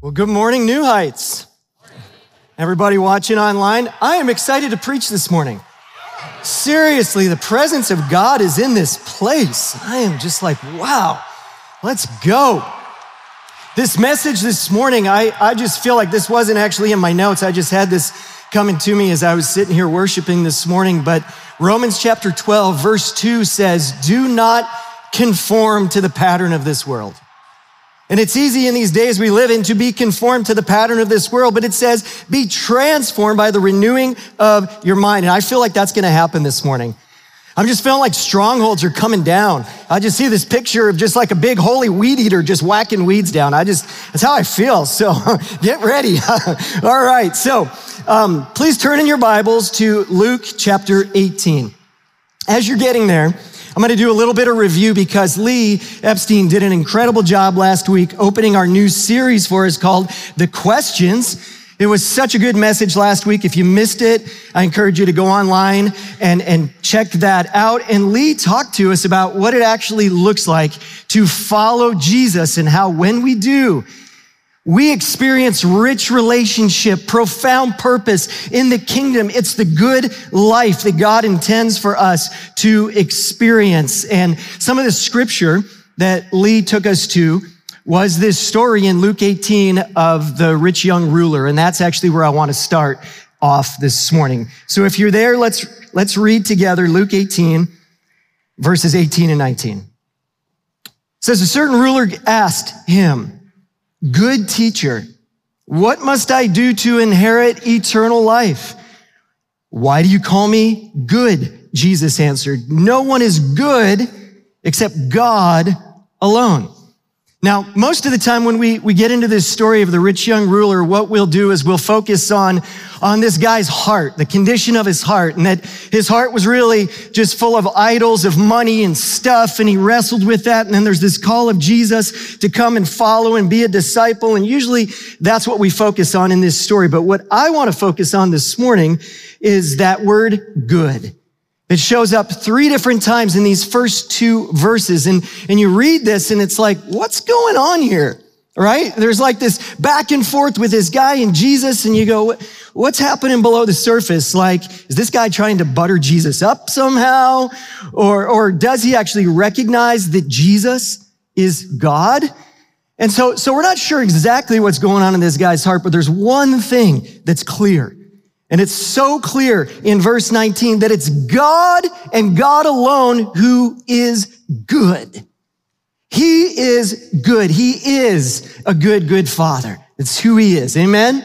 Well, good morning, New Heights. Everybody watching online, I am excited to preach this morning. Seriously, the presence of God is in this place. I am just like, wow, let's go. This message this morning, I, I just feel like this wasn't actually in my notes. I just had this coming to me as I was sitting here worshiping this morning. But Romans chapter 12, verse 2 says, Do not conform to the pattern of this world. And it's easy in these days we live in to be conformed to the pattern of this world, but it says, be transformed by the renewing of your mind. And I feel like that's going to happen this morning. I'm just feeling like strongholds are coming down. I just see this picture of just like a big holy weed eater just whacking weeds down. I just, that's how I feel. So get ready. All right. So um, please turn in your Bibles to Luke chapter 18. As you're getting there, I'm going to do a little bit of review because Lee Epstein did an incredible job last week opening our new series for us called The Questions. It was such a good message last week. If you missed it, I encourage you to go online and, and check that out. And Lee talked to us about what it actually looks like to follow Jesus and how when we do, we experience rich relationship, profound purpose in the kingdom. It's the good life that God intends for us to experience. And some of the scripture that Lee took us to was this story in Luke 18 of the rich young ruler. And that's actually where I want to start off this morning. So if you're there, let's, let's read together Luke 18 verses 18 and 19. It says a certain ruler asked him, Good teacher, what must I do to inherit eternal life? Why do you call me good? Jesus answered, no one is good except God alone. Now, most of the time when we, we get into this story of the rich young ruler, what we'll do is we'll focus on, on this guy's heart, the condition of his heart, and that his heart was really just full of idols of money and stuff, and he wrestled with that. And then there's this call of Jesus to come and follow and be a disciple. And usually that's what we focus on in this story. But what I want to focus on this morning is that word good. It shows up three different times in these first two verses. And, and you read this and it's like, what's going on here? Right? There's like this back and forth with this guy and Jesus. And you go, what's happening below the surface? Like, is this guy trying to butter Jesus up somehow? Or, or does he actually recognize that Jesus is God? And so, so we're not sure exactly what's going on in this guy's heart, but there's one thing that's clear. And it's so clear in verse 19 that it's God and God alone who is good. He is good. He is a good, good father. It's who he is. Amen.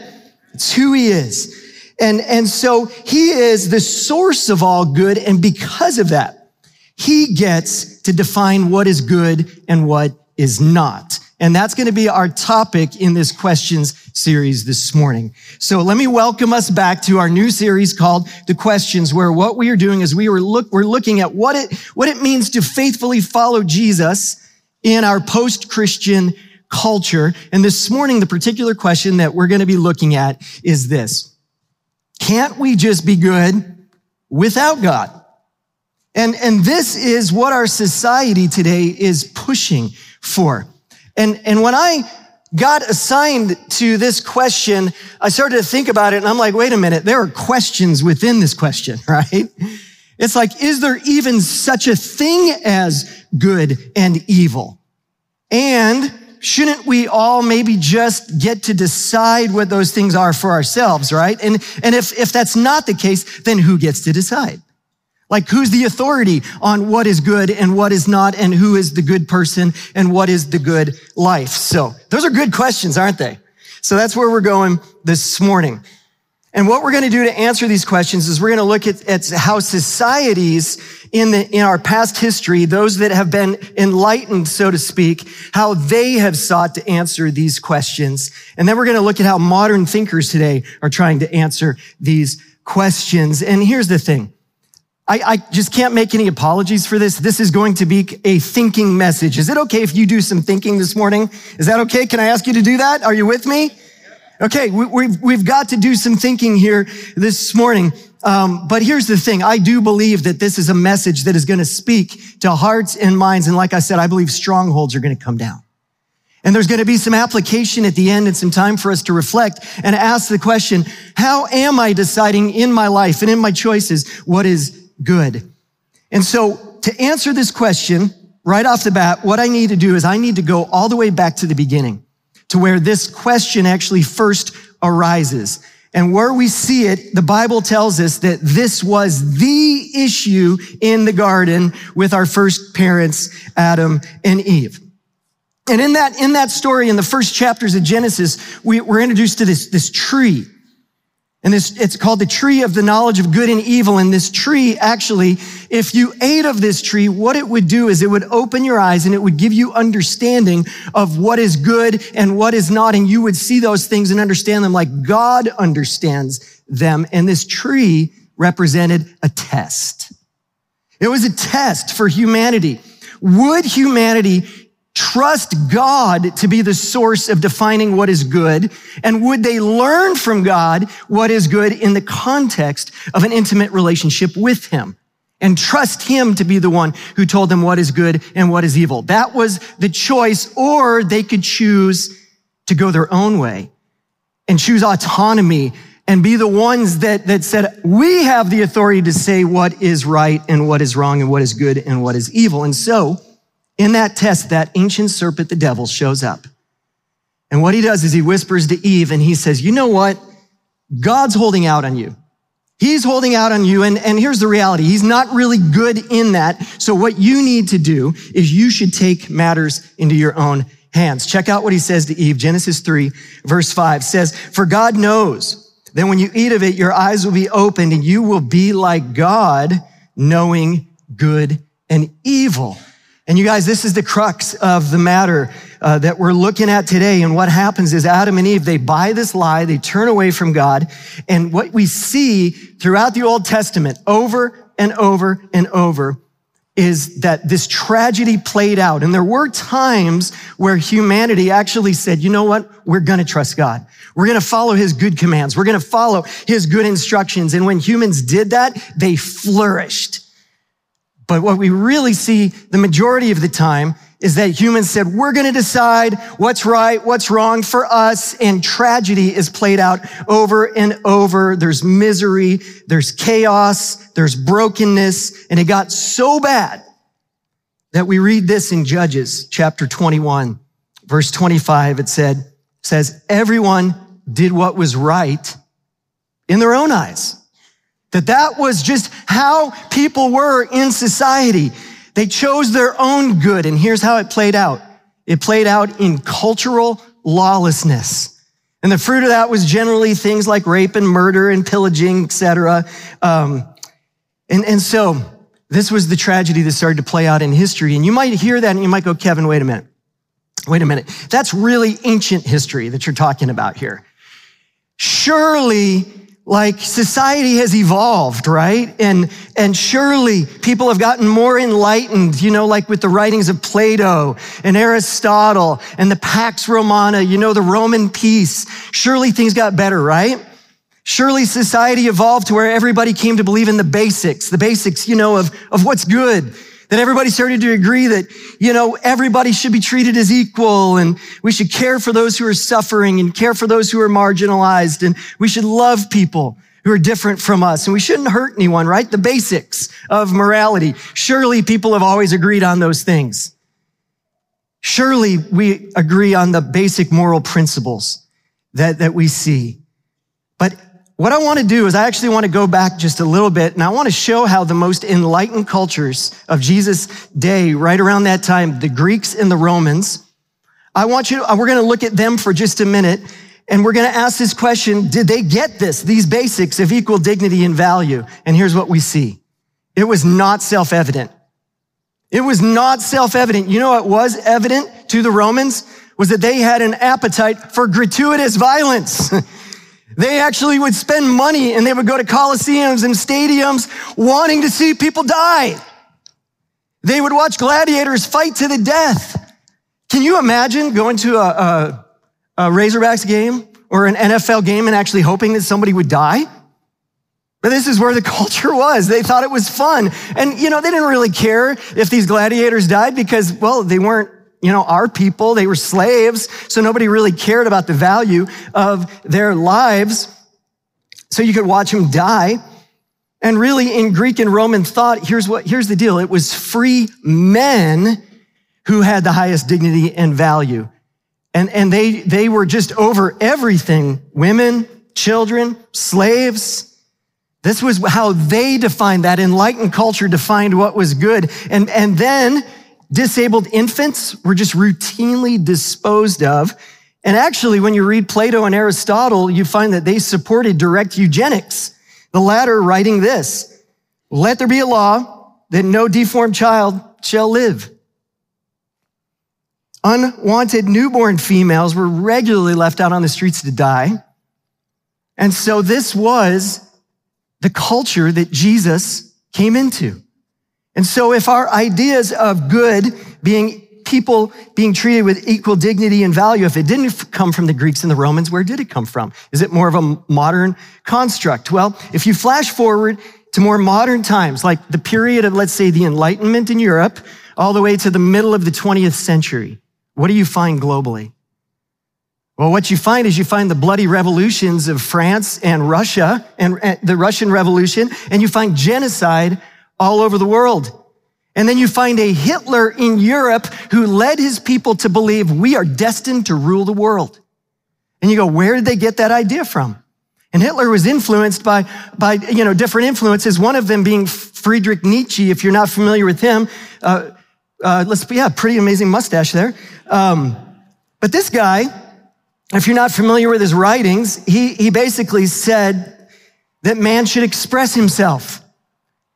It's who he is. And, and so he is the source of all good. And because of that, he gets to define what is good and what is not. And that's going to be our topic in this questions series this morning. So let me welcome us back to our new series called The Questions, where what we are doing is we were look, we're looking at what it, what it means to faithfully follow Jesus in our post-Christian culture. And this morning, the particular question that we're going to be looking at is this. Can't we just be good without God? And, and this is what our society today is pushing for. And, and when I got assigned to this question, I started to think about it and I'm like, wait a minute, there are questions within this question, right? It's like, is there even such a thing as good and evil? And shouldn't we all maybe just get to decide what those things are for ourselves, right? And, and if, if that's not the case, then who gets to decide? Like who's the authority on what is good and what is not and who is the good person and what is the good life? So those are good questions, aren't they? So that's where we're going this morning. And what we're going to do to answer these questions is we're going to look at, at how societies in the, in our past history, those that have been enlightened, so to speak, how they have sought to answer these questions. And then we're going to look at how modern thinkers today are trying to answer these questions. And here's the thing. I, I, just can't make any apologies for this. This is going to be a thinking message. Is it okay if you do some thinking this morning? Is that okay? Can I ask you to do that? Are you with me? Okay, we, we've, we've got to do some thinking here this morning. Um, but here's the thing. I do believe that this is a message that is going to speak to hearts and minds. And like I said, I believe strongholds are going to come down. And there's going to be some application at the end and some time for us to reflect and ask the question, how am I deciding in my life and in my choices what is good? And so to answer this question right off the bat, what I need to do is I need to go all the way back to the beginning to where this question actually first arises. And where we see it, the Bible tells us that this was the issue in the garden with our first parents, Adam and Eve. And in that, in that story, in the first chapters of Genesis, we, we're introduced to this, this tree. And this, it's called the tree of the knowledge of good and evil. And this tree, actually, if you ate of this tree, what it would do is it would open your eyes and it would give you understanding of what is good and what is not. And you would see those things and understand them like God understands them. And this tree represented a test. It was a test for humanity. Would humanity trust God to be the source of defining what is good? And would they learn from God what is good in the context of an intimate relationship with Him? And trust Him to be the one who told them what is good and what is evil. That was the choice, or they could choose to go their own way and choose autonomy and be the ones that, that said, we have the authority to say what is right and what is wrong and what is good and what is evil. And so, in that test, that ancient serpent, the devil, shows up. And what he does is he whispers to Eve and he says, you know what? God's holding out on you. He's holding out on you. And, and here's the reality. He's not really good in that. So what you need to do is you should take matters into your own hands. Check out what he says to Eve. Genesis 3 verse 5 says, for God knows that when you eat of it, your eyes will be opened and you will be like God, knowing good and evil. And you guys, this is the crux of the matter uh, that we're looking at today. And what happens is Adam and Eve, they buy this lie, they turn away from God. And what we see throughout the Old Testament over and over and over is that this tragedy played out. And there were times where humanity actually said, you know what? We're going to trust God. We're going to follow his good commands. We're going to follow his good instructions. And when humans did that, they flourished. But what we really see the majority of the time is that humans said, we're going to decide what's right, what's wrong for us. And tragedy is played out over and over. There's misery. There's chaos. There's brokenness. And it got so bad that we read this in Judges chapter 21, verse 25. It said, says, everyone did what was right in their own eyes. That that was just how people were in society. They chose their own good. And here's how it played out. It played out in cultural lawlessness. And the fruit of that was generally things like rape and murder and pillaging, etc. Um, and, and so this was the tragedy that started to play out in history. And you might hear that and you might go, Kevin, wait a minute. Wait a minute. That's really ancient history that you're talking about here. Surely like society has evolved, right? And, and surely people have gotten more enlightened, you know, like with the writings of Plato and Aristotle and the Pax Romana, you know, the Roman peace. Surely things got better, right? Surely society evolved to where everybody came to believe in the basics, the basics, you know, of, of what's good that everybody started to agree that, you know, everybody should be treated as equal and we should care for those who are suffering and care for those who are marginalized and we should love people who are different from us and we shouldn't hurt anyone, right? The basics of morality. Surely people have always agreed on those things. Surely we agree on the basic moral principles that, that we see. What I want to do is I actually want to go back just a little bit and I want to show how the most enlightened cultures of Jesus' day, right around that time, the Greeks and the Romans, I want you to, we're going to look at them for just a minute and we're going to ask this question. Did they get this, these basics of equal dignity and value? And here's what we see. It was not self-evident. It was not self-evident. You know what was evident to the Romans was that they had an appetite for gratuitous violence. They actually would spend money and they would go to coliseums and stadiums wanting to see people die. They would watch gladiators fight to the death. Can you imagine going to a, a, a Razorbacks game or an NFL game and actually hoping that somebody would die? But this is where the culture was. They thought it was fun. And, you know, they didn't really care if these gladiators died because, well, they weren't you know, our people. They were slaves, so nobody really cared about the value of their lives. So you could watch them die. And really, in Greek and Roman thought, here's what, here's the deal. It was free men who had the highest dignity and value. And, and they, they were just over everything. Women, children, slaves. This was how they defined that enlightened culture defined what was good. And, and then disabled infants were just routinely disposed of. And actually, when you read Plato and Aristotle, you find that they supported direct eugenics. The latter writing this, let there be a law that no deformed child shall live. Unwanted newborn females were regularly left out on the streets to die. And so this was the culture that Jesus came into. And so if our ideas of good being people being treated with equal dignity and value, if it didn't come from the Greeks and the Romans, where did it come from? Is it more of a modern construct? Well, if you flash forward to more modern times, like the period of, let's say, the Enlightenment in Europe, all the way to the middle of the 20th century, what do you find globally? Well, what you find is you find the bloody revolutions of France and Russia and the Russian Revolution, and you find genocide all over the world. And then you find a Hitler in Europe who led his people to believe we are destined to rule the world. And you go, where did they get that idea from? And Hitler was influenced by, by, you know, different influences. One of them being Friedrich Nietzsche. If you're not familiar with him, uh, uh, let's, yeah, pretty amazing mustache there. Um, but this guy, if you're not familiar with his writings, he, he basically said that man should express himself.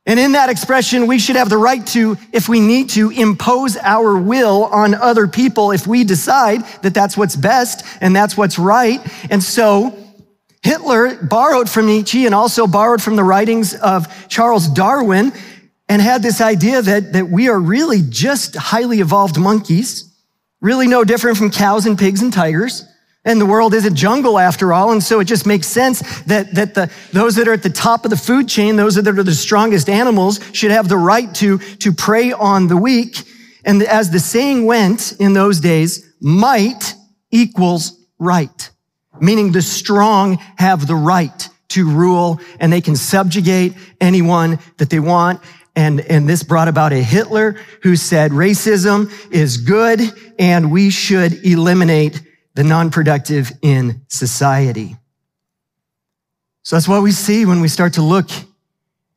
And in that expression, we should have the right to, if we need to, impose our will on other people if we decide that that's what's best and that's what's right. And so Hitler borrowed from Nietzsche and also borrowed from the writings of Charles Darwin and had this idea that, that we are really just highly evolved monkeys, really no different from cows and pigs and tigers. And the world is a jungle after all. And so it just makes sense that, that the, those that are at the top of the food chain, those that are the strongest animals should have the right to, to prey on the weak. And as the saying went in those days, might equals right, meaning the strong have the right to rule and they can subjugate anyone that they want. And, and this brought about a Hitler who said racism is good and we should eliminate the non-productive in society. So that's what we see when we start to look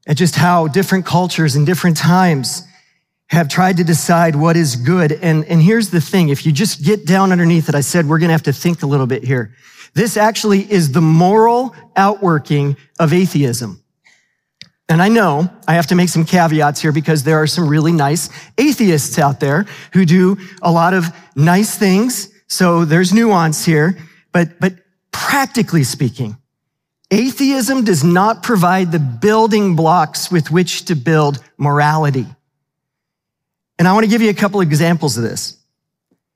at just how different cultures and different times have tried to decide what is good. And, and here's the thing. If you just get down underneath it, I said we're going to have to think a little bit here. This actually is the moral outworking of atheism. And I know I have to make some caveats here because there are some really nice atheists out there who do a lot of nice things so there's nuance here, but, but practically speaking, atheism does not provide the building blocks with which to build morality. And I want to give you a couple examples of this.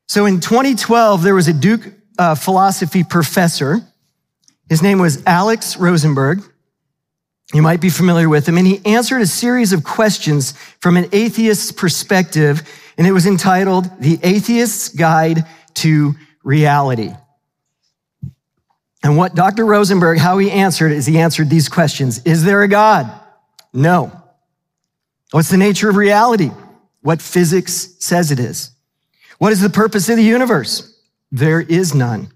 So in 2012, there was a Duke uh, philosophy professor. His name was Alex Rosenberg. You might be familiar with him. And he answered a series of questions from an atheist's perspective. And it was entitled The Atheist's Guide to reality. And what Dr. Rosenberg, how he answered is he answered these questions. Is there a God? No. What's the nature of reality? What physics says it is. What is the purpose of the universe? There is none.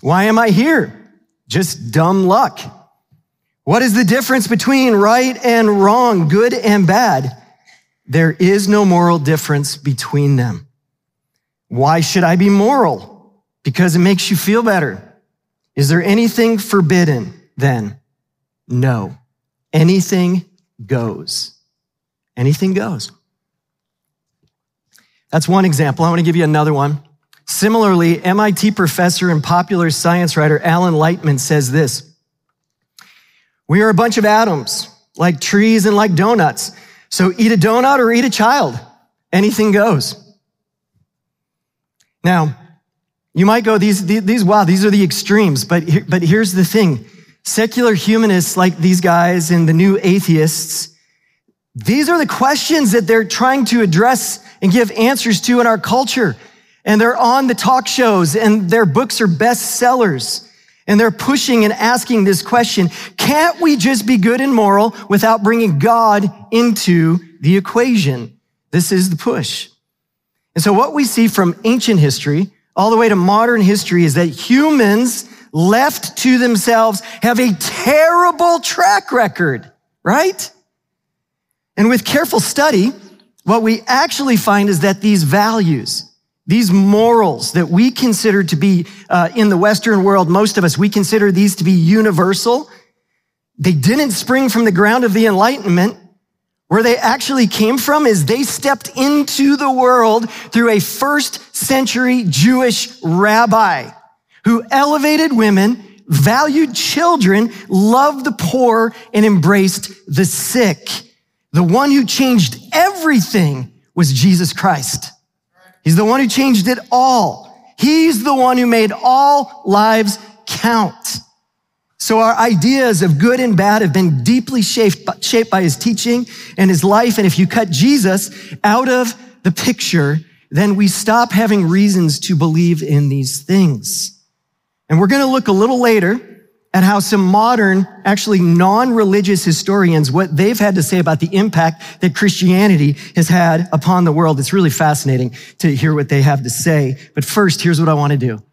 Why am I here? Just dumb luck. What is the difference between right and wrong, good and bad? There is no moral difference between them. Why should I be moral? Because it makes you feel better. Is there anything forbidden then? No. Anything goes. Anything goes. That's one example. I want to give you another one. Similarly, MIT professor and popular science writer Alan Lightman says this. We are a bunch of atoms, like trees and like donuts. So eat a donut or eat a child. Anything goes. Now, you might go, these, these, wow, these are the extremes, but, but here's the thing. Secular humanists like these guys and the new atheists, these are the questions that they're trying to address and give answers to in our culture. and they're on the talk shows and their books are bestsellers. And they're pushing and asking this question. Can't we just be good and moral without bringing God into the equation? This is the push. And so what we see from ancient history all the way to modern history is that humans left to themselves have a terrible track record, right? And with careful study, what we actually find is that these values, these morals that we consider to be uh, in the Western world, most of us, we consider these to be universal. They didn't spring from the ground of the Enlightenment. Where they actually came from is they stepped into the world through a first century Jewish rabbi who elevated women, valued children, loved the poor, and embraced the sick. The one who changed everything was Jesus Christ. He's the one who changed it all. He's the one who made all lives count. So our ideas of good and bad have been deeply shaped, shaped by his teaching and his life. And if you cut Jesus out of the picture, then we stop having reasons to believe in these things. And we're going to look a little later at how some modern, actually non-religious historians, what they've had to say about the impact that Christianity has had upon the world. It's really fascinating to hear what they have to say. But first, here's what I want to do.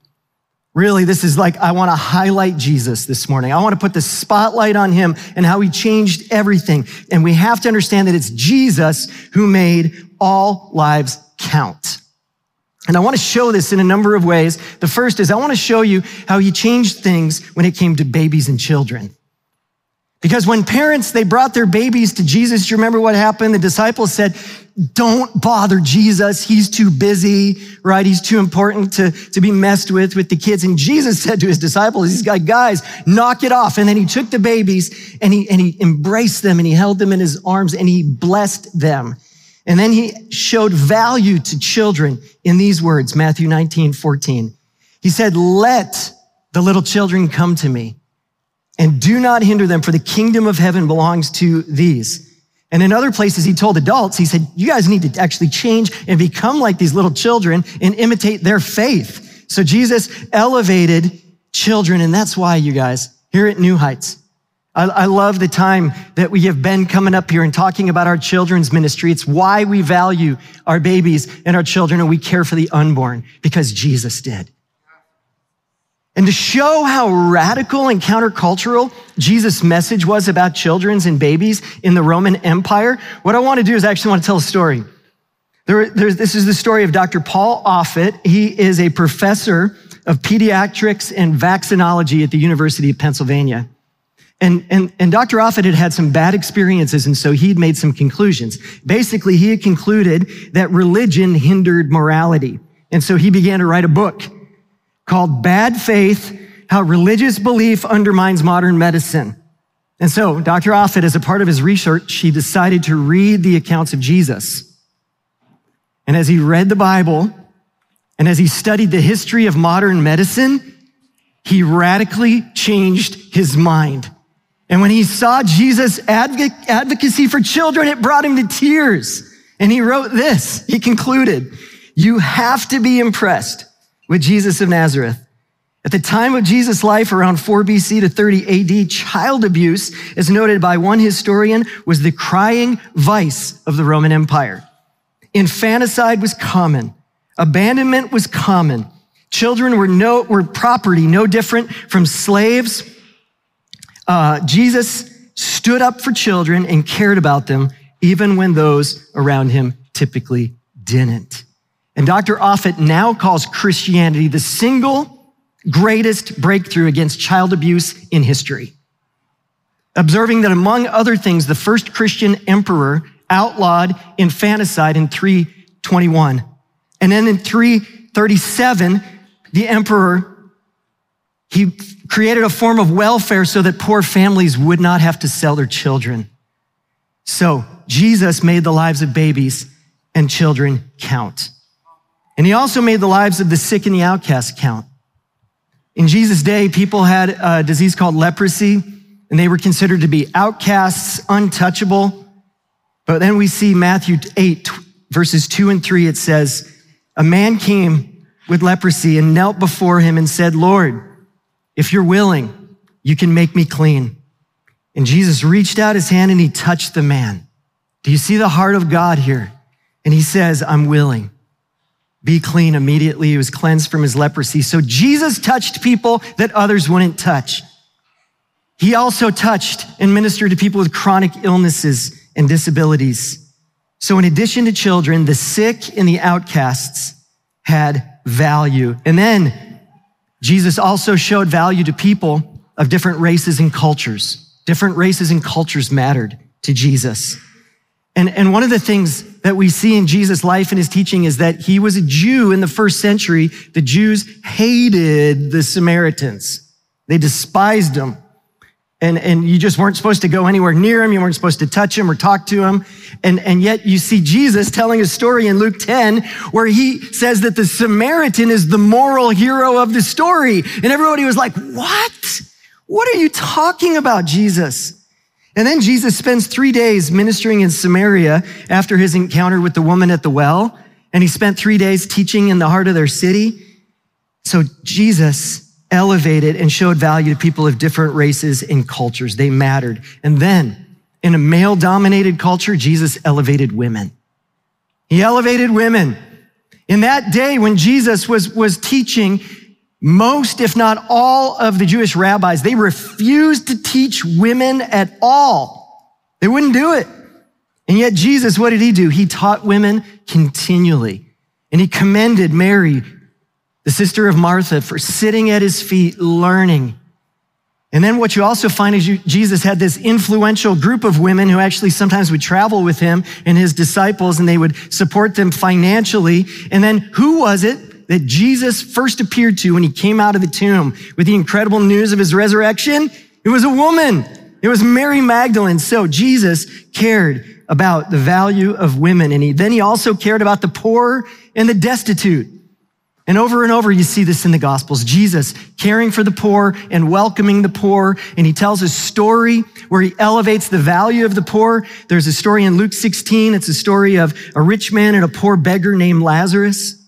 Really, this is like, I want to highlight Jesus this morning. I want to put the spotlight on him and how he changed everything. And we have to understand that it's Jesus who made all lives count. And I want to show this in a number of ways. The first is I want to show you how he changed things when it came to babies and children. Because when parents, they brought their babies to Jesus, you remember what happened? The disciples said, don't bother Jesus. He's too busy, right? He's too important to, to be messed with, with the kids. And Jesus said to his disciples, he's like, guys, knock it off. And then he took the babies and he, and he embraced them and he held them in his arms and he blessed them. And then he showed value to children in these words, Matthew 19, 14. He said, let the little children come to me and do not hinder them for the kingdom of heaven belongs to these. And in other places, he told adults, he said, you guys need to actually change and become like these little children and imitate their faith. So Jesus elevated children. And that's why you guys here at New Heights, I, love the time that we have been coming up here and talking about our children's ministry. It's why we value our babies and our children and we care for the unborn because Jesus did. And to show how radical and countercultural Jesus' message was about children's and babies in the Roman Empire, what I want to do is actually want to tell a story. There, this is the story of Dr. Paul Offit. He is a professor of pediatrics and vaccinology at the University of Pennsylvania. And, and, and Dr. Offit had had some bad experiences, and so he'd made some conclusions. Basically, he had concluded that religion hindered morality. And so he began to write a book called Bad Faith, How Religious Belief Undermines Modern Medicine. And so Dr. Offit, as a part of his research, he decided to read the accounts of Jesus. And as he read the Bible, and as he studied the history of modern medicine, he radically changed his mind. And when he saw Jesus' advocacy for children, it brought him to tears. And he wrote this. He concluded, you have to be impressed with Jesus of Nazareth. At the time of Jesus' life, around 4 BC to 30 AD, child abuse, as noted by one historian, was the crying vice of the Roman Empire. Infanticide was common. Abandonment was common. Children were no, were property, no different from slaves. Uh, Jesus stood up for children and cared about them, even when those around him typically didn't. And Dr. Offit now calls Christianity the single greatest breakthrough against child abuse in history. Observing that among other things, the first Christian emperor outlawed infanticide in 321. And then in 337, the emperor, he created a form of welfare so that poor families would not have to sell their children. So Jesus made the lives of babies and children count. And he also made the lives of the sick and the outcast count. In Jesus' day, people had a disease called leprosy, and they were considered to be outcasts, untouchable. But then we see Matthew 8, verses 2 and 3, it says, A man came with leprosy and knelt before him and said, Lord, if you're willing, you can make me clean. And Jesus reached out his hand and he touched the man. Do you see the heart of God here? And he says, I'm willing. Be clean. Immediately he was cleansed from his leprosy. So Jesus touched people that others wouldn't touch. He also touched and ministered to people with chronic illnesses and disabilities. So in addition to children, the sick and the outcasts had value. And then Jesus also showed value to people of different races and cultures. Different races and cultures mattered to Jesus. And, and one of the things that we see in Jesus' life and his teaching is that he was a Jew in the first century. The Jews hated the Samaritans. They despised them and, and you just weren't supposed to go anywhere near him. You weren't supposed to touch him or talk to him. And, and yet you see Jesus telling a story in Luke 10 where he says that the Samaritan is the moral hero of the story. And everybody was like, what? What are you talking about, Jesus? And then Jesus spends three days ministering in Samaria after his encounter with the woman at the well. And he spent three days teaching in the heart of their city. So Jesus elevated and showed value to people of different races and cultures. They mattered. And then in a male dominated culture, Jesus elevated women. He elevated women. In that day when Jesus was, was teaching, most, if not all of the Jewish rabbis, they refused to teach women at all. They wouldn't do it. And yet Jesus, what did he do? He taught women continually. And he commended Mary, the sister of Martha, for sitting at his feet, learning. And then what you also find is you, Jesus had this influential group of women who actually sometimes would travel with him and his disciples and they would support them financially. And then who was it that Jesus first appeared to when he came out of the tomb with the incredible news of his resurrection? It was a woman. It was Mary Magdalene. So Jesus cared about the value of women. And he, then he also cared about the poor and the destitute. And over and over, you see this in the Gospels. Jesus caring for the poor and welcoming the poor. And he tells a story where he elevates the value of the poor. There's a story in Luke 16. It's a story of a rich man and a poor beggar named Lazarus.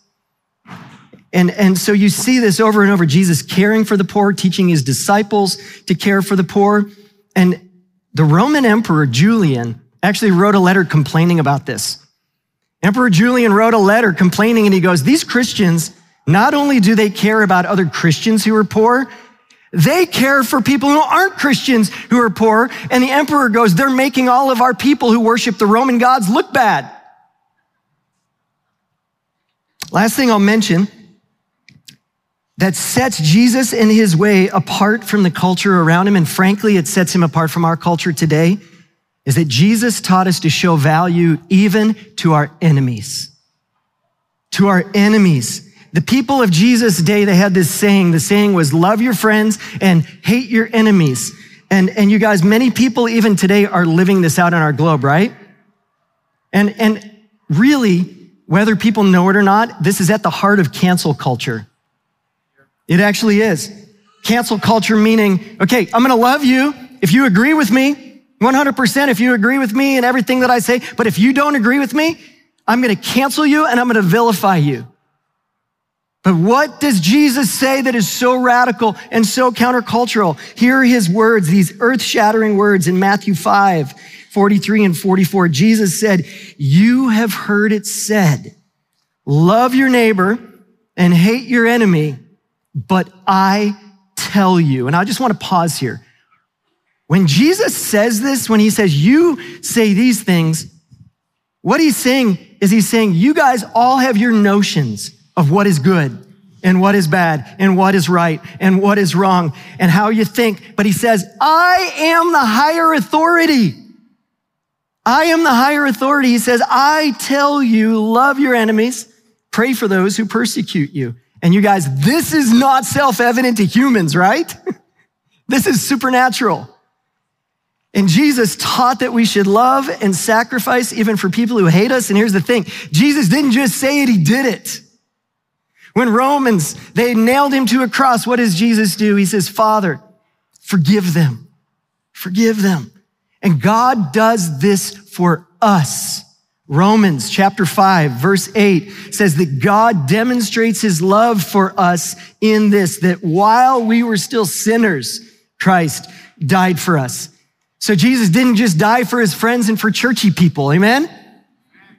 And, and so you see this over and over. Jesus caring for the poor, teaching his disciples to care for the poor. And the Roman emperor Julian actually wrote a letter complaining about this. Emperor Julian wrote a letter complaining and he goes, these Christians not only do they care about other Christians who are poor, they care for people who aren't Christians who are poor. And the emperor goes, they're making all of our people who worship the Roman gods look bad. Last thing I'll mention that sets Jesus in his way apart from the culture around him, and frankly, it sets him apart from our culture today, is that Jesus taught us to show value even to our enemies. To our enemies. The people of Jesus' day, they had this saying. The saying was, love your friends and hate your enemies. And, and you guys, many people even today are living this out on our globe, right? And, and really, whether people know it or not, this is at the heart of cancel culture. It actually is. Cancel culture meaning, okay, I'm going to love you if you agree with me, 100% if you agree with me and everything that I say. But if you don't agree with me, I'm going to cancel you and I'm going to vilify you. But what does Jesus say that is so radical and so countercultural? Here are his words, these earth shattering words in Matthew 5, 43 and 44. Jesus said, you have heard it said, love your neighbor and hate your enemy, but I tell you, and I just want to pause here. When Jesus says this, when he says, you say these things, what he's saying is he's saying, you guys all have your notions of what is good and what is bad and what is right and what is wrong and how you think. But he says, I am the higher authority. I am the higher authority. He says, I tell you, love your enemies, pray for those who persecute you. And you guys, this is not self-evident to humans, right? this is supernatural. And Jesus taught that we should love and sacrifice even for people who hate us. And here's the thing. Jesus didn't just say it, he did it. When Romans, they nailed him to a cross, what does Jesus do? He says, Father, forgive them. Forgive them. And God does this for us, Romans chapter 5, verse 8 says that God demonstrates his love for us in this, that while we were still sinners, Christ died for us. So Jesus didn't just die for his friends and for churchy people. Amen?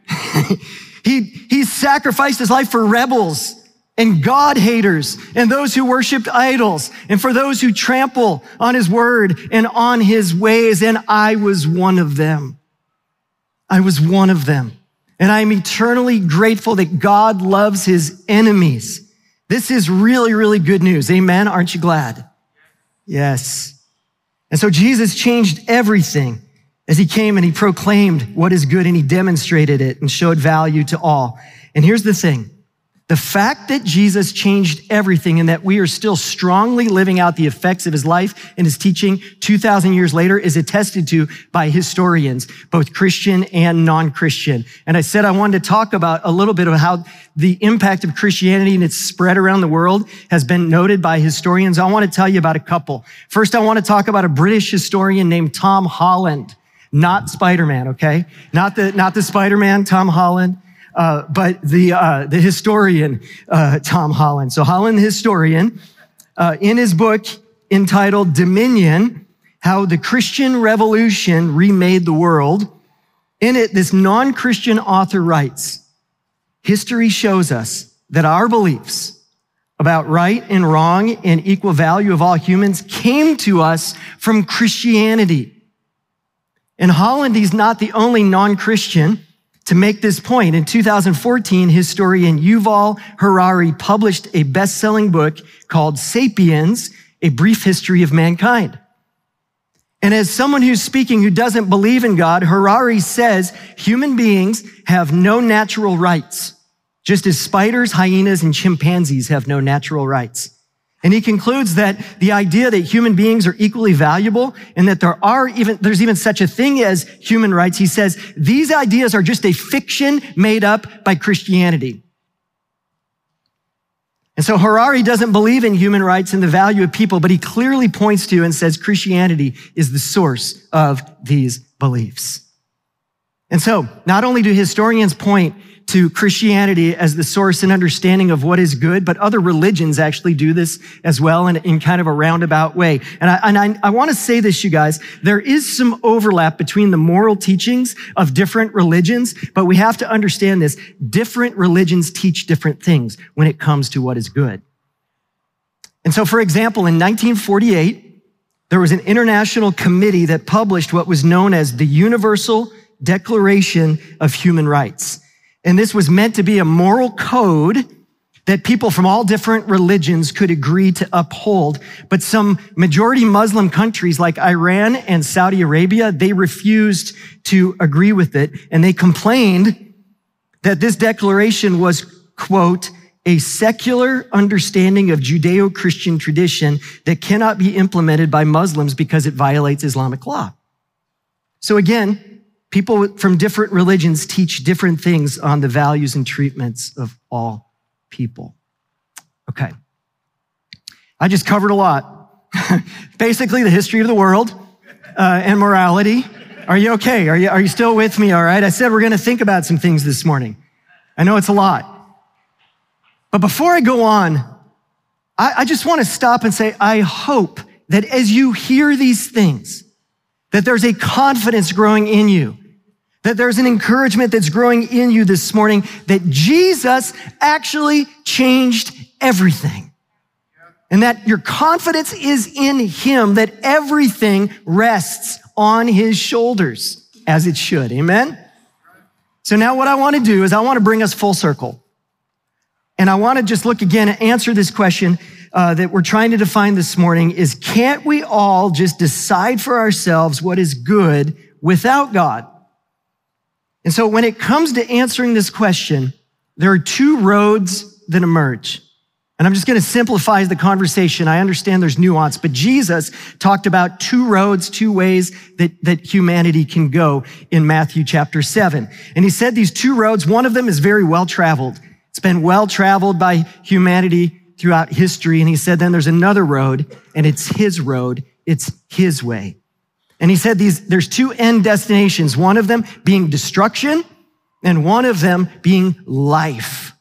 he, he sacrificed his life for rebels and God haters and those who worshiped idols and for those who trample on his word and on his ways. And I was one of them. I was one of them. And I am eternally grateful that God loves his enemies. This is really, really good news. Amen. Aren't you glad? Yes. And so Jesus changed everything as he came and he proclaimed what is good and he demonstrated it and showed value to all. And here's the thing. The fact that Jesus changed everything and that we are still strongly living out the effects of his life and his teaching 2,000 years later is attested to by historians, both Christian and non-Christian. And I said I wanted to talk about a little bit of how the impact of Christianity and its spread around the world has been noted by historians. I want to tell you about a couple. First, I want to talk about a British historian named Tom Holland, not Spider-Man, okay? Not the, not the Spider-Man, Tom Holland. Uh, but the uh, the historian uh, Tom Holland. So Holland, the historian, uh, in his book entitled Dominion: How the Christian Revolution Remade the World. In it, this non-Christian author writes, "History shows us that our beliefs about right and wrong and equal value of all humans came to us from Christianity." And Holland, he's not the only non-Christian to make this point, in 2014, historian Yuval Harari published a best-selling book called Sapiens, A Brief History of Mankind. And as someone who's speaking who doesn't believe in God, Harari says human beings have no natural rights, just as spiders, hyenas, and chimpanzees have no natural rights. And he concludes that the idea that human beings are equally valuable and that there are even, there's even such a thing as human rights. He says these ideas are just a fiction made up by Christianity. And so Harari doesn't believe in human rights and the value of people, but he clearly points to and says Christianity is the source of these beliefs. And so not only do historians point to Christianity as the source and understanding of what is good, but other religions actually do this as well in, in kind of a roundabout way. And I, and I, I want to say this, you guys, there is some overlap between the moral teachings of different religions, but we have to understand this. Different religions teach different things when it comes to what is good. And so, for example, in 1948, there was an international committee that published what was known as the Universal Declaration of Human Rights. And this was meant to be a moral code that people from all different religions could agree to uphold. But some majority Muslim countries like Iran and Saudi Arabia, they refused to agree with it. And they complained that this declaration was, quote, a secular understanding of Judeo-Christian tradition that cannot be implemented by Muslims because it violates Islamic law. So again, People from different religions teach different things on the values and treatments of all people. Okay. I just covered a lot. Basically, the history of the world uh, and morality. Are you okay? Are you, are you still with me? All right. I said we're going to think about some things this morning. I know it's a lot. But before I go on, I, I just want to stop and say, I hope that as you hear these things, that there's a confidence growing in you that there's an encouragement that's growing in you this morning that Jesus actually changed everything. And that your confidence is in him, that everything rests on his shoulders as it should. Amen? So now what I want to do is I want to bring us full circle. And I want to just look again and answer this question uh, that we're trying to define this morning is can't we all just decide for ourselves what is good without God? And so when it comes to answering this question, there are two roads that emerge. And I'm just going to simplify the conversation. I understand there's nuance, but Jesus talked about two roads, two ways that, that humanity can go in Matthew chapter seven. And he said these two roads, one of them is very well traveled. It's been well traveled by humanity throughout history. And he said then there's another road and it's his road. It's his way. And he said these, there's two end destinations, one of them being destruction and one of them being life,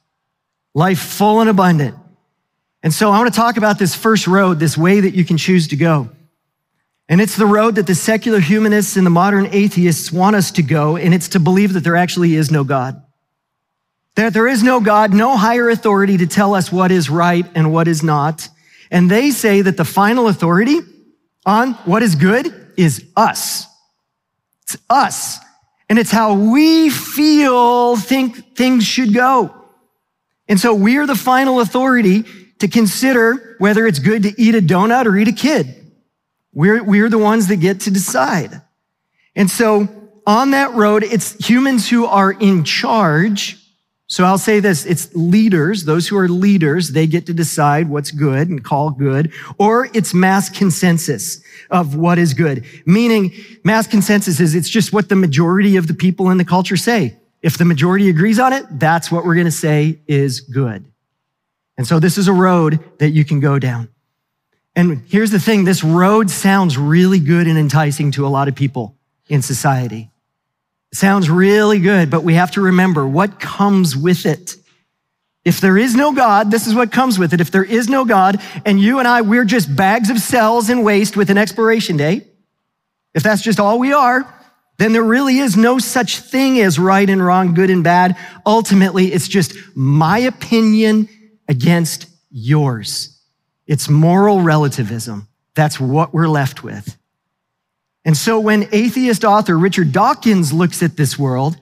life full and abundant. And so I want to talk about this first road, this way that you can choose to go. And it's the road that the secular humanists and the modern atheists want us to go, and it's to believe that there actually is no God. That there is no God, no higher authority to tell us what is right and what is not. And they say that the final authority on what is good is us. It's us. And it's how we feel think things should go. And so we are the final authority to consider whether it's good to eat a donut or eat a kid. We're, we're the ones that get to decide. And so on that road, it's humans who are in charge so I'll say this, it's leaders, those who are leaders, they get to decide what's good and call good, or it's mass consensus of what is good. Meaning mass consensus is it's just what the majority of the people in the culture say. If the majority agrees on it, that's what we're going to say is good. And so this is a road that you can go down. And here's the thing, this road sounds really good and enticing to a lot of people in society. Sounds really good, but we have to remember what comes with it. If there is no God, this is what comes with it. If there is no God and you and I, we're just bags of cells and waste with an expiration date, if that's just all we are, then there really is no such thing as right and wrong, good and bad. Ultimately, it's just my opinion against yours. It's moral relativism. That's what we're left with. And so when atheist author Richard Dawkins looks at this world,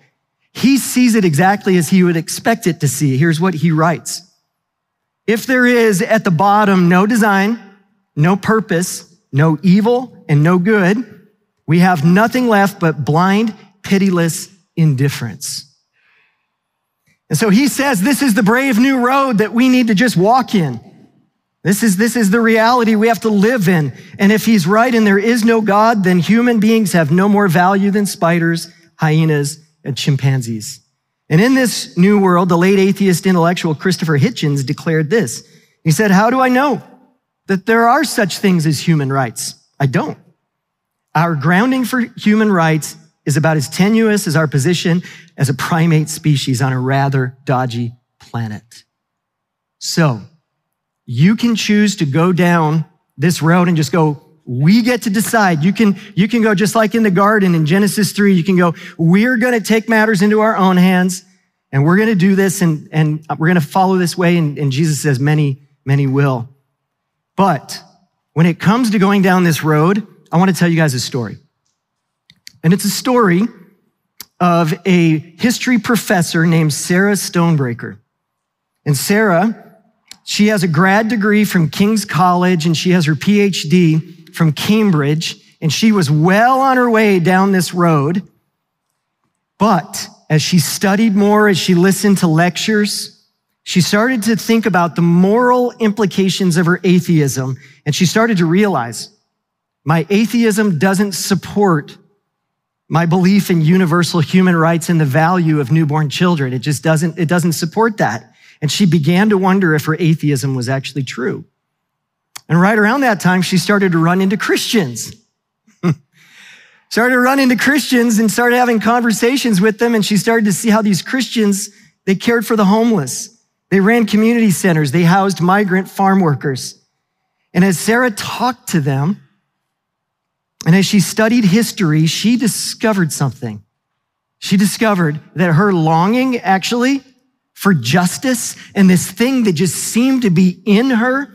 he sees it exactly as he would expect it to see. Here's what he writes. If there is at the bottom no design, no purpose, no evil, and no good, we have nothing left but blind, pitiless indifference. And so he says this is the brave new road that we need to just walk in. This is, this is the reality we have to live in. And if he's right and there is no God, then human beings have no more value than spiders, hyenas, and chimpanzees. And in this new world, the late atheist intellectual Christopher Hitchens declared this. He said, how do I know that there are such things as human rights? I don't. Our grounding for human rights is about as tenuous as our position as a primate species on a rather dodgy planet. So you can choose to go down this road and just go, we get to decide. You can, you can go just like in the garden in Genesis 3, you can go, we're going to take matters into our own hands and we're going to do this and, and we're going to follow this way. And, and Jesus says, many, many will. But when it comes to going down this road, I want to tell you guys a story. And it's a story of a history professor named Sarah Stonebraker. And Sarah she has a grad degree from King's College and she has her PhD from Cambridge. And she was well on her way down this road. But as she studied more, as she listened to lectures, she started to think about the moral implications of her atheism. And she started to realize my atheism doesn't support my belief in universal human rights and the value of newborn children. It just doesn't, it doesn't support that. And she began to wonder if her atheism was actually true. And right around that time, she started to run into Christians. started to run into Christians and started having conversations with them. And she started to see how these Christians, they cared for the homeless. They ran community centers. They housed migrant farm workers. And as Sarah talked to them, and as she studied history, she discovered something. She discovered that her longing actually for justice and this thing that just seemed to be in her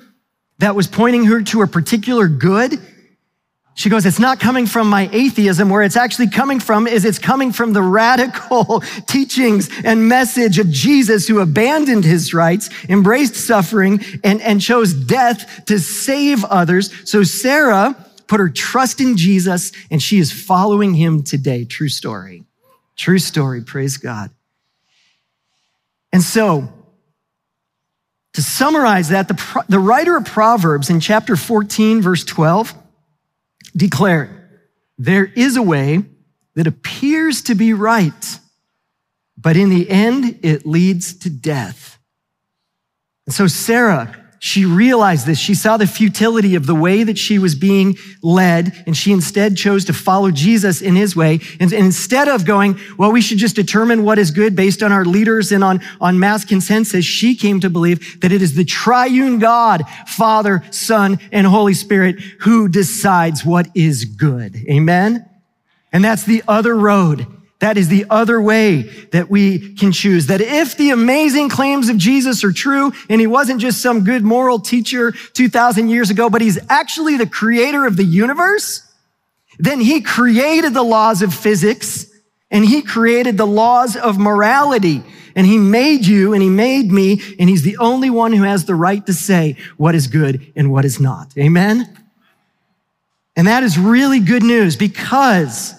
that was pointing her to a particular good. She goes, it's not coming from my atheism. Where it's actually coming from is it's coming from the radical teachings and message of Jesus who abandoned his rights, embraced suffering, and, and chose death to save others. So Sarah put her trust in Jesus and she is following him today. True story. True story. Praise God. And so, to summarize that, the, the writer of Proverbs in chapter 14, verse 12, declared, There is a way that appears to be right, but in the end, it leads to death. And so Sarah she realized this. She saw the futility of the way that she was being led, and she instead chose to follow Jesus in his way. And, instead of going, well, we should just determine what is good based on our leaders and on, on mass consensus, she came to believe that it is the triune God, Father, Son, and Holy Spirit who decides what is good. Amen? And that's the other road that is the other way that we can choose. That if the amazing claims of Jesus are true, and he wasn't just some good moral teacher 2000 years ago, but he's actually the creator of the universe, then he created the laws of physics and he created the laws of morality. And he made you and he made me, and he's the only one who has the right to say what is good and what is not. Amen? And that is really good news because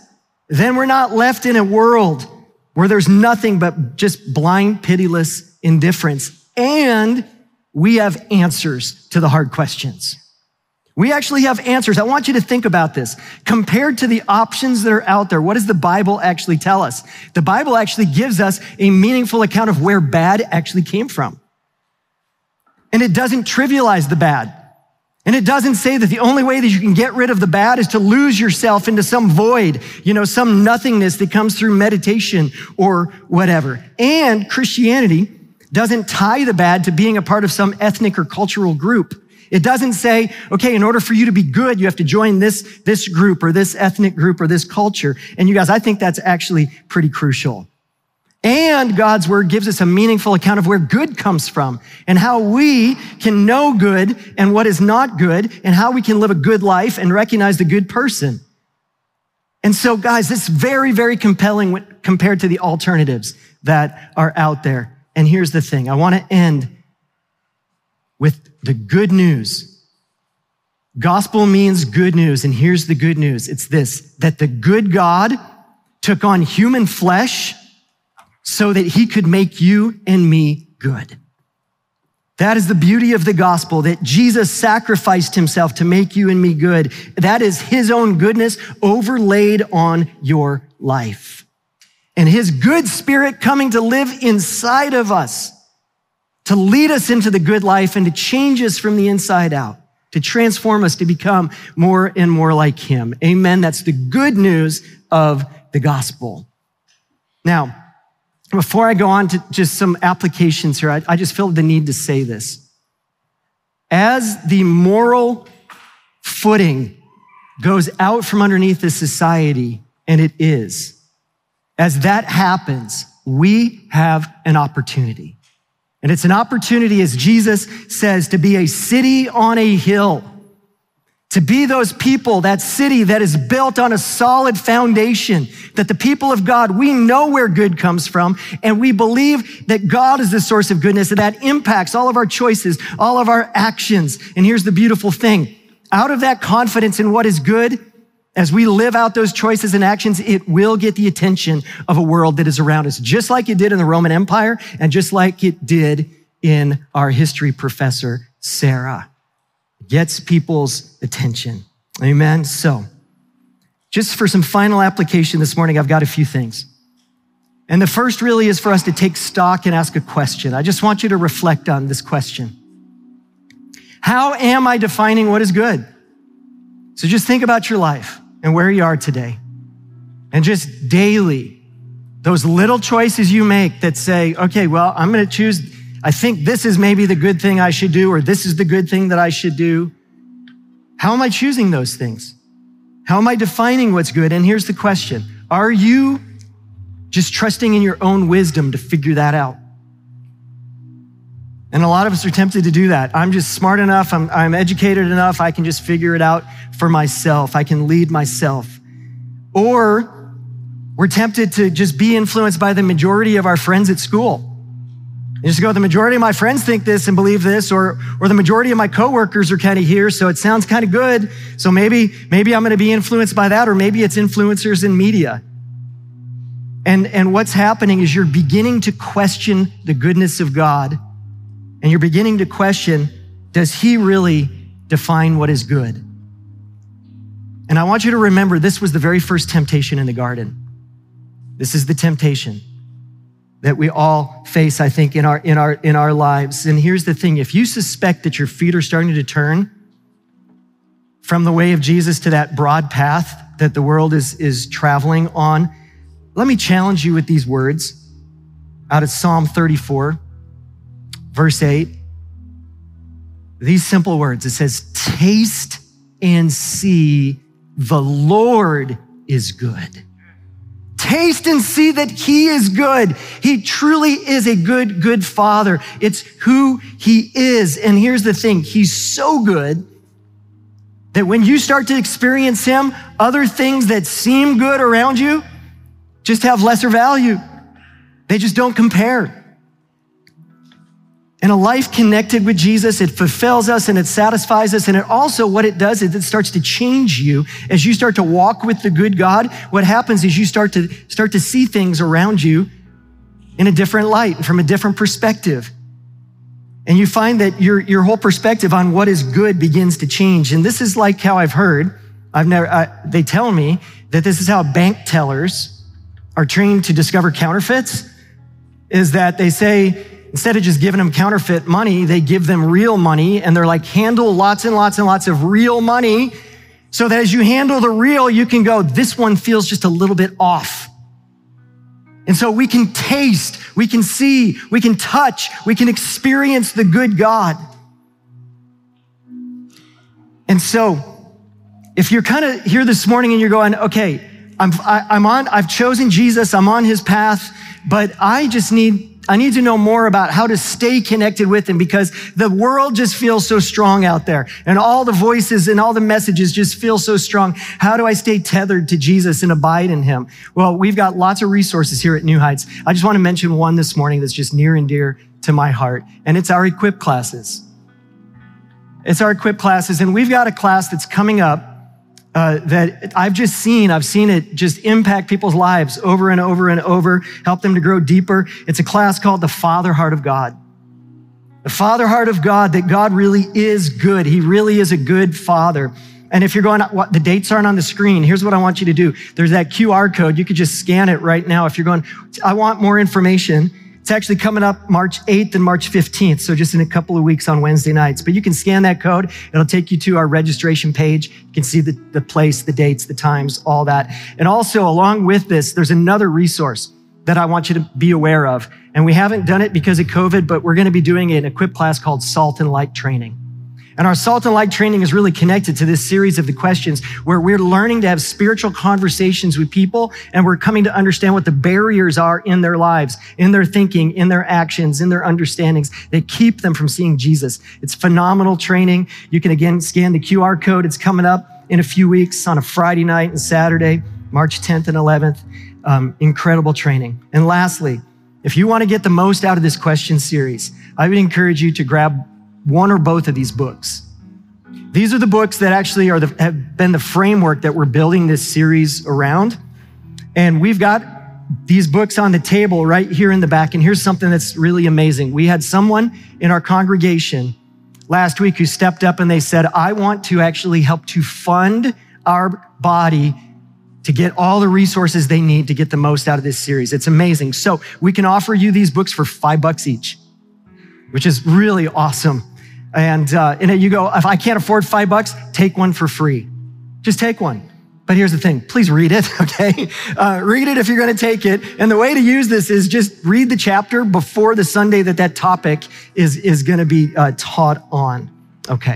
then we're not left in a world where there's nothing but just blind, pitiless indifference. And we have answers to the hard questions. We actually have answers. I want you to think about this. Compared to the options that are out there, what does the Bible actually tell us? The Bible actually gives us a meaningful account of where bad actually came from. And it doesn't trivialize the bad. And it doesn't say that the only way that you can get rid of the bad is to lose yourself into some void, you know, some nothingness that comes through meditation or whatever. And Christianity doesn't tie the bad to being a part of some ethnic or cultural group. It doesn't say, okay, in order for you to be good, you have to join this, this group or this ethnic group or this culture. And you guys, I think that's actually pretty crucial. And God's word gives us a meaningful account of where good comes from and how we can know good and what is not good and how we can live a good life and recognize the good person. And so, guys, it's very, very compelling compared to the alternatives that are out there. And here's the thing. I want to end with the good news. Gospel means good news. And here's the good news. It's this, that the good God took on human flesh so that he could make you and me good. That is the beauty of the gospel that Jesus sacrificed himself to make you and me good. That is his own goodness overlaid on your life. And his good spirit coming to live inside of us, to lead us into the good life and to change us from the inside out, to transform us to become more and more like him. Amen. That's the good news of the gospel. Now, before I go on to just some applications here, I, I just feel the need to say this. As the moral footing goes out from underneath the society, and it is, as that happens, we have an opportunity. And it's an opportunity, as Jesus says, to be a city on a hill to be those people, that city that is built on a solid foundation, that the people of God, we know where good comes from, and we believe that God is the source of goodness, and that impacts all of our choices, all of our actions. And here's the beautiful thing. Out of that confidence in what is good, as we live out those choices and actions, it will get the attention of a world that is around us, just like it did in the Roman Empire, and just like it did in our history professor, Sarah gets people's attention. Amen. So, just for some final application this morning, I've got a few things. And the first really is for us to take stock and ask a question. I just want you to reflect on this question. How am I defining what is good? So just think about your life and where you are today. And just daily, those little choices you make that say, okay, well, I'm going to choose I think this is maybe the good thing I should do, or this is the good thing that I should do. How am I choosing those things? How am I defining what's good? And here's the question Are you just trusting in your own wisdom to figure that out? And a lot of us are tempted to do that. I'm just smart enough, I'm, I'm educated enough, I can just figure it out for myself, I can lead myself. Or we're tempted to just be influenced by the majority of our friends at school. You just go, the majority of my friends think this and believe this, or, or the majority of my coworkers are kind of here, so it sounds kind of good. So maybe, maybe I'm going to be influenced by that, or maybe it's influencers in media. And, and what's happening is you're beginning to question the goodness of God, and you're beginning to question, does he really define what is good? And I want you to remember this was the very first temptation in the garden. This is the temptation. That we all face, I think, in our, in our, in our lives. And here's the thing. If you suspect that your feet are starting to turn from the way of Jesus to that broad path that the world is, is traveling on, let me challenge you with these words out of Psalm 34, verse 8. These simple words. It says, taste and see the Lord is good. Taste and see that he is good. He truly is a good, good father. It's who he is. And here's the thing. He's so good that when you start to experience him, other things that seem good around you just have lesser value. They just don't compare. And a life connected with Jesus, it fulfills us and it satisfies us. And it also, what it does is it starts to change you as you start to walk with the good God. What happens is you start to start to see things around you in a different light and from a different perspective. And you find that your, your whole perspective on what is good begins to change. And this is like how I've heard, I've never, I, they tell me that this is how bank tellers are trained to discover counterfeits is that they say, instead of just giving them counterfeit money, they give them real money and they're like, handle lots and lots and lots of real money so that as you handle the real, you can go, this one feels just a little bit off. And so we can taste, we can see, we can touch, we can experience the good God. And so if you're kind of here this morning and you're going, okay, I'm, I, am i am on, I've chosen Jesus, I'm on his path, but I just need I need to know more about how to stay connected with him because the world just feels so strong out there and all the voices and all the messages just feel so strong. How do I stay tethered to Jesus and abide in him? Well, we've got lots of resources here at New Heights. I just want to mention one this morning that's just near and dear to my heart, and it's our equip classes. It's our equip classes, and we've got a class that's coming up uh, that I've just seen. I've seen it just impact people's lives over and over and over, help them to grow deeper. It's a class called the Father Heart of God. The Father Heart of God, that God really is good. He really is a good Father. And if you're going, what, the dates aren't on the screen. Here's what I want you to do. There's that QR code. You could just scan it right now. If you're going, I want more information. It's actually coming up March 8th and March 15th, so just in a couple of weeks on Wednesday nights. But you can scan that code. It'll take you to our registration page. You can see the, the place, the dates, the times, all that. And also, along with this, there's another resource that I want you to be aware of. And we haven't done it because of COVID, but we're going to be doing an equip class called Salt and Light Training. And our salt and light training is really connected to this series of the questions where we're learning to have spiritual conversations with people and we're coming to understand what the barriers are in their lives, in their thinking, in their actions, in their understandings that keep them from seeing Jesus. It's phenomenal training. You can again scan the QR code. It's coming up in a few weeks on a Friday night and Saturday, March 10th and 11th. Um, incredible training. And lastly, if you want to get the most out of this question series, I would encourage you to grab one or both of these books. These are the books that actually are the, have been the framework that we're building this series around. And we've got these books on the table right here in the back. And here's something that's really amazing. We had someone in our congregation last week who stepped up and they said, I want to actually help to fund our body to get all the resources they need to get the most out of this series. It's amazing. So we can offer you these books for five bucks each which is really awesome. And, uh, and you go, if I can't afford five bucks, take one for free. Just take one. But here's the thing, please read it, okay? Uh, read it if you're gonna take it. And the way to use this is just read the chapter before the Sunday that that topic is, is gonna be uh, taught on, okay?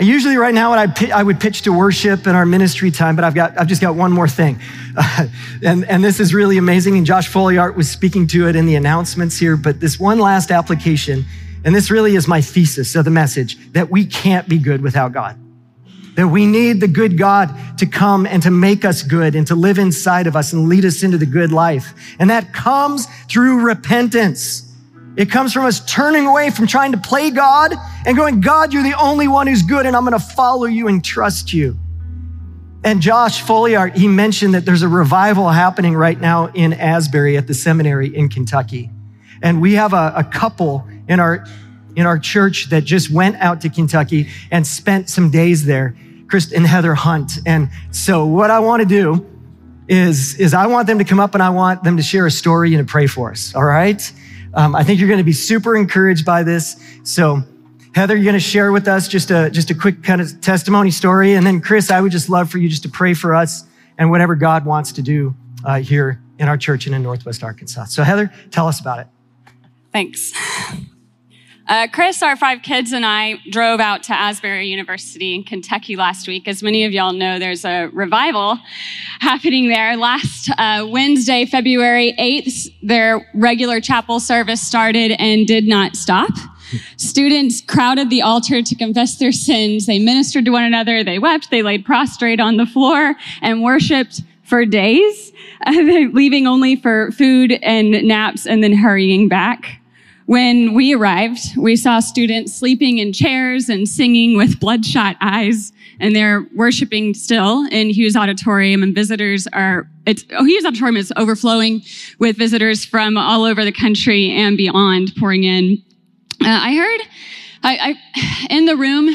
Usually right now, I, I would pitch to worship in our ministry time, but I've got, I've just got one more thing. Uh, and, and this is really amazing. And Josh Foleyart was speaking to it in the announcements here, but this one last application, and this really is my thesis of the message, that we can't be good without God. That we need the good God to come and to make us good and to live inside of us and lead us into the good life. And that comes through repentance. It comes from us turning away from trying to play God and going, God, you're the only one who's good, and I'm going to follow you and trust you. And Josh Foleyart, he mentioned that there's a revival happening right now in Asbury at the seminary in Kentucky. And we have a, a couple in our, in our church that just went out to Kentucky and spent some days there, Chris and Heather Hunt. And so what I want to do is, is I want them to come up and I want them to share a story and to pray for us. All right. Um, I think you're going to be super encouraged by this. So Heather, you're going to share with us just a, just a quick kind of testimony story. And then Chris, I would just love for you just to pray for us and whatever God wants to do uh, here in our church and in Northwest Arkansas. So Heather, tell us about it. Thanks. Uh, Chris, our five kids, and I drove out to Asbury University in Kentucky last week. As many of y'all know, there's a revival happening there. Last uh, Wednesday, February 8th, their regular chapel service started and did not stop. Students crowded the altar to confess their sins. They ministered to one another. They wept. They laid prostrate on the floor and worshiped for days, leaving only for food and naps and then hurrying back. When we arrived, we saw students sleeping in chairs and singing with bloodshot eyes, and they're worshiping still in Hughes Auditorium, and visitors are, it's, oh, Hughes Auditorium is overflowing with visitors from all over the country and beyond pouring in. Uh, I heard, I, I, in the room,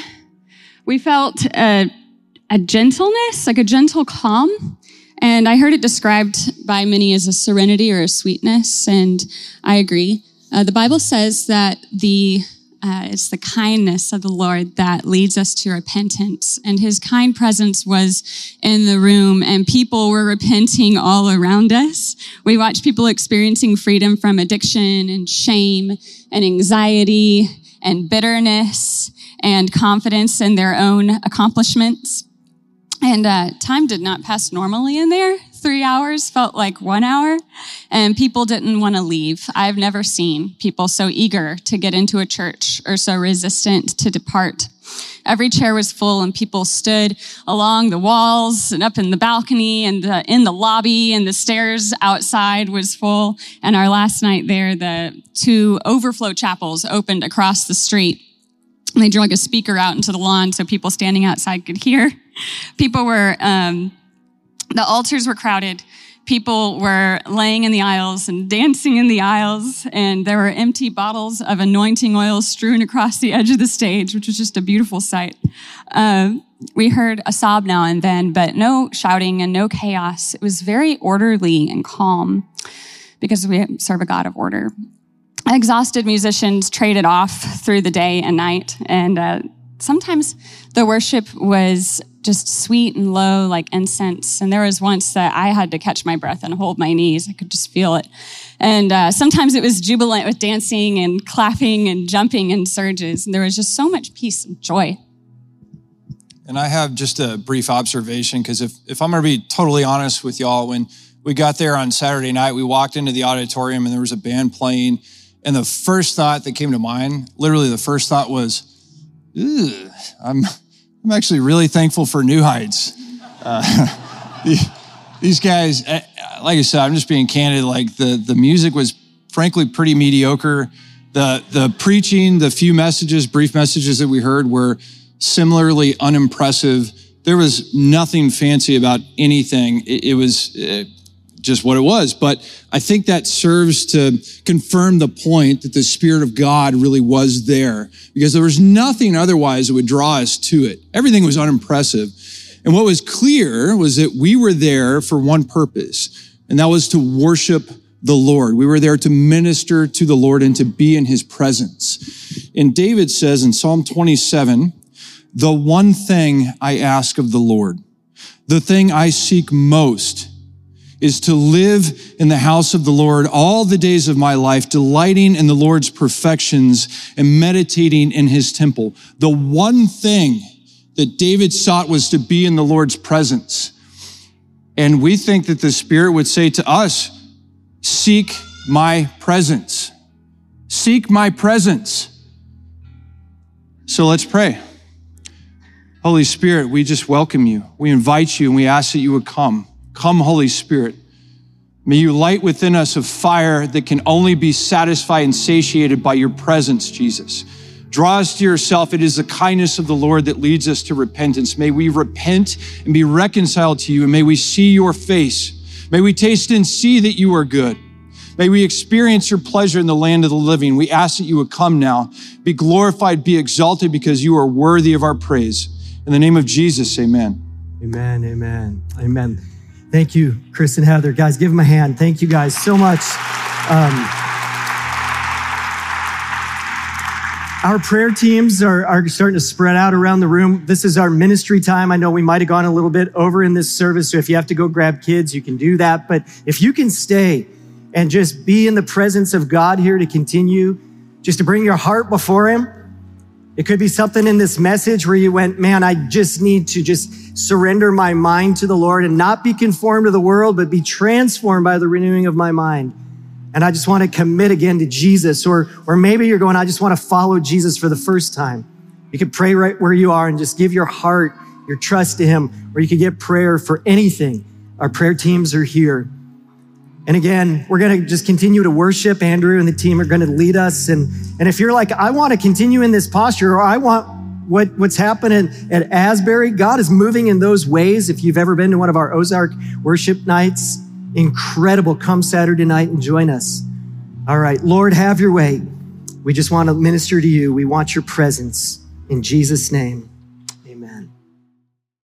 we felt a, a gentleness, like a gentle calm. And I heard it described by many as a serenity or a sweetness, and I agree. Uh, the Bible says that the uh, it's the kindness of the Lord that leads us to repentance. And his kind presence was in the room and people were repenting all around us. We watched people experiencing freedom from addiction and shame and anxiety and bitterness and confidence in their own accomplishments. And uh, time did not pass normally in there three hours felt like one hour and people didn't want to leave. I've never seen people so eager to get into a church or so resistant to depart. Every chair was full and people stood along the walls and up in the balcony and the, in the lobby and the stairs outside was full. And our last night there, the two overflow chapels opened across the street. And they drug a speaker out into the lawn so people standing outside could hear. People were, um, the altars were crowded. People were laying in the aisles and dancing in the aisles, and there were empty bottles of anointing oil strewn across the edge of the stage, which was just a beautiful sight. Uh, we heard a sob now and then, but no shouting and no chaos. It was very orderly and calm because we serve a God of order. Exhausted musicians traded off through the day and night, and uh, sometimes the worship was just sweet and low like incense. And there was once that I had to catch my breath and hold my knees. I could just feel it. And uh, sometimes it was jubilant with dancing and clapping and jumping and surges. And there was just so much peace and joy. And I have just a brief observation because if, if I'm going to be totally honest with y'all, when we got there on Saturday night, we walked into the auditorium and there was a band playing. And the first thought that came to mind, literally the first thought was, I'm, I'm actually really thankful for New Heights. Uh, these guys, eh, like I said, I'm just being candid. Like the, the music was frankly pretty mediocre. The, the preaching, the few messages, brief messages that we heard were similarly unimpressive. There was nothing fancy about anything. It, it was, eh, just what it was. But I think that serves to confirm the point that the Spirit of God really was there because there was nothing otherwise that would draw us to it. Everything was unimpressive. And what was clear was that we were there for one purpose, and that was to worship the Lord. We were there to minister to the Lord and to be in his presence. And David says in Psalm 27, the one thing I ask of the Lord, the thing I seek most is to live in the house of the Lord all the days of my life, delighting in the Lord's perfections and meditating in his temple. The one thing that David sought was to be in the Lord's presence. And we think that the Spirit would say to us, seek my presence. Seek my presence. So let's pray. Holy Spirit, we just welcome you. We invite you and we ask that you would come. Come, Holy Spirit. May you light within us a fire that can only be satisfied and satiated by your presence, Jesus. Draw us to yourself. It is the kindness of the Lord that leads us to repentance. May we repent and be reconciled to you, and may we see your face. May we taste and see that you are good. May we experience your pleasure in the land of the living. We ask that you would come now, be glorified, be exalted, because you are worthy of our praise. In the name of Jesus, amen. Amen, amen, amen. Thank you, Chris and Heather. Guys, give them a hand. Thank you guys so much. Um, our prayer teams are, are starting to spread out around the room. This is our ministry time. I know we might have gone a little bit over in this service. So if you have to go grab kids, you can do that. But if you can stay and just be in the presence of God here to continue, just to bring your heart before Him. It could be something in this message where you went, man, I just need to just surrender my mind to the Lord and not be conformed to the world, but be transformed by the renewing of my mind and I just want to commit again to Jesus. Or, or maybe you're going, I just want to follow Jesus for the first time. You can pray right where you are and just give your heart, your trust to Him, or you can get prayer for anything. Our prayer teams are here. And again, we're going to just continue to worship. Andrew and the team are going to lead us. And, and if you're like, I want to continue in this posture, or I want what, what's happening at Asbury, God is moving in those ways. If you've ever been to one of our Ozark worship nights, incredible. Come Saturday night and join us. All right, Lord, have your way. We just want to minister to you. We want your presence in Jesus' name.